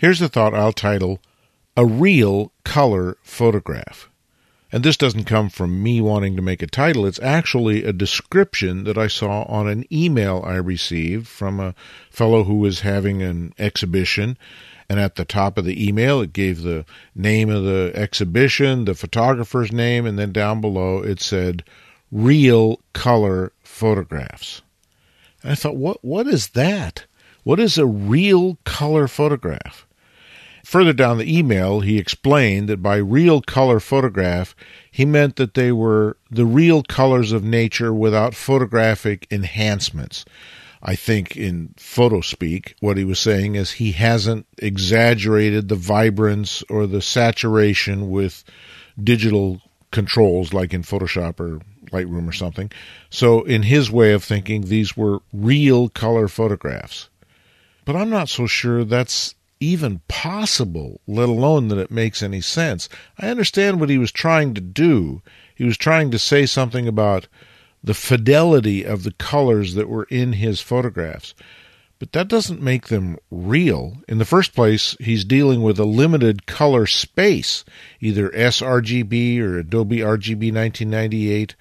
Here's a thought I'll title A Real Color Photograph. And this doesn't come from me wanting to make a title. It's actually a description that I saw on an email I received from a fellow who was having an exhibition. And at the top of the email, it gave the name of the exhibition, the photographer's name, and then down below it said real color photographs. And I thought, what, what is that? What is a real color photograph? Further down the email, he explained that by real color photograph, he meant that they were the real colors of nature without photographic enhancements. I think in photo speak, what he was saying is he hasn't exaggerated the vibrance or the saturation with digital controls like in Photoshop or Lightroom or something. So, in his way of thinking, these were real color photographs. But I'm not so sure that's even possible, let alone that it makes any sense. I understand what he was trying to do. He was trying to say something about the fidelity of the colors that were in his photographs. But that doesn't make them real. In the first place, he's dealing with a limited color space, either sRGB or Adobe RGB 1998.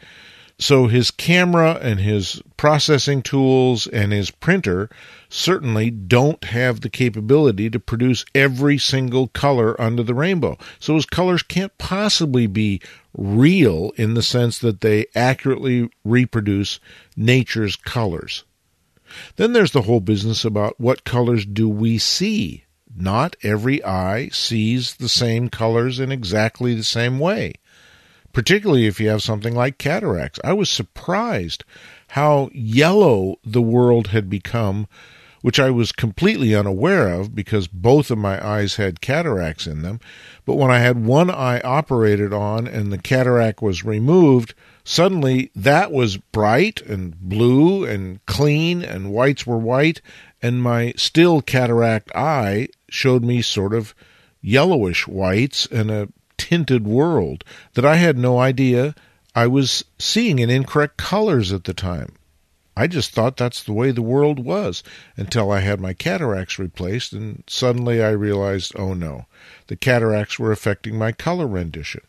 So his camera and his processing tools and his printer certainly don't have the capability to produce every single color under the rainbow. So his colors can't possibly be real in the sense that they accurately reproduce nature's colors. Then there's the whole business about what colors do we see? Not every eye sees the same colors in exactly the same way particularly if you have something like cataracts. I was surprised how yellow the world had become, which I was completely unaware of because both of my eyes had cataracts in them. But when I had one eye operated on and the cataract was removed, suddenly that was bright and blue and clean and whites were white, and my still cataract eye showed me sort of yellowish whites and a tinted world that I had no idea I was seeing in incorrect colors at the time. I just thought that's the way the world was until I had my cataracts replaced, and suddenly I realized, oh no, the cataracts were affecting my color rendition.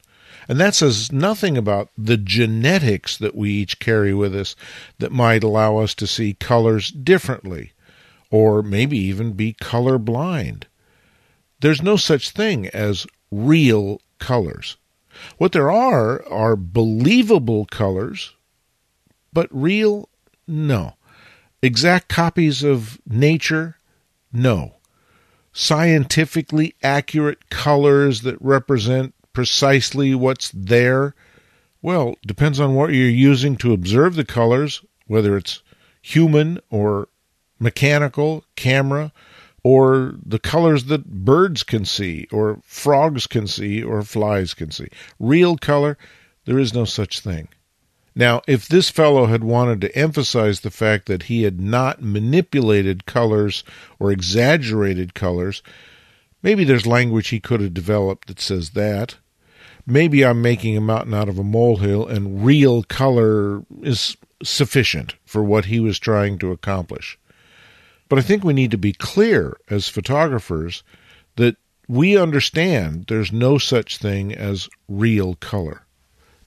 And that says nothing about the genetics that we each carry with us that might allow us to see colors differently, or maybe even be color blind. There's no such thing as real colors. What there are are believable colors, but real, no. Exact copies of nature, no. Scientifically accurate colors that represent precisely what's there, well, depends on what you're using to observe the colors, whether it's human or mechanical, camera, or the colors that birds can see, or frogs can see, or flies can see. Real color, there is no such thing. Now, if this fellow had wanted to emphasize the fact that he had not manipulated colors or exaggerated colors, maybe there's language he could have developed that says that. Maybe I'm making a mountain out of a molehill, and real color is sufficient for what he was trying to accomplish. But I think we need to be clear as photographers that we understand there's no such thing as real color.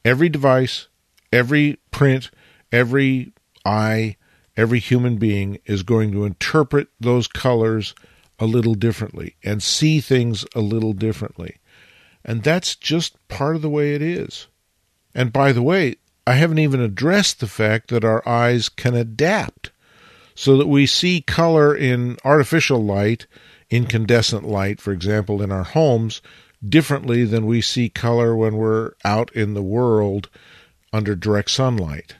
Every device, every print, every eye, every human being is going to interpret those colors a little differently and see things a little differently. And that's just part of the way it is. And by the way, I haven't even addressed the fact that our eyes can adapt so that we see color in artificial light, incandescent light, for example, in our homes, differently than we see color when we're out in the world under direct sunlight.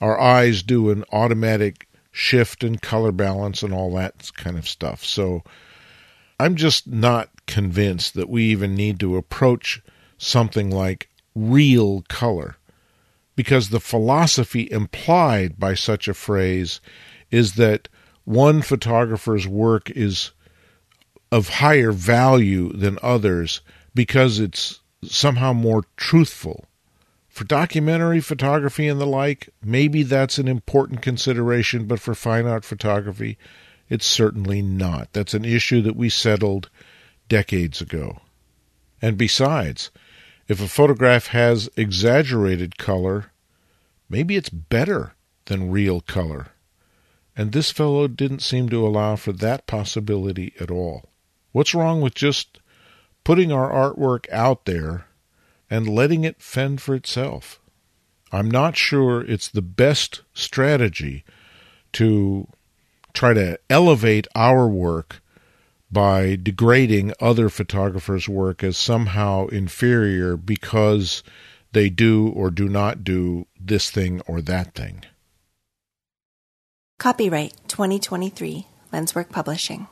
Our eyes do an automatic shift in color balance and all that kind of stuff. So I'm just not convinced that we even need to approach something like real color because the philosophy implied by such a phrase is that one photographer's work is of higher value than others because it's somehow more truthful. For documentary photography and the like, maybe that's an important consideration, but for fine art photography, It's certainly not. That's an issue that we settled decades ago. And besides, if a photograph has exaggerated color, maybe it's better than real color. And this fellow didn't seem to allow for that possibility at all. What's wrong with just putting our artwork out there and letting it fend for itself? I'm not sure it's the best strategy to try to elevate our work by degrading other photographers' work as somehow inferior because they do or do not do this thing or that thing. Copyright 2023 Lenswork Publishing.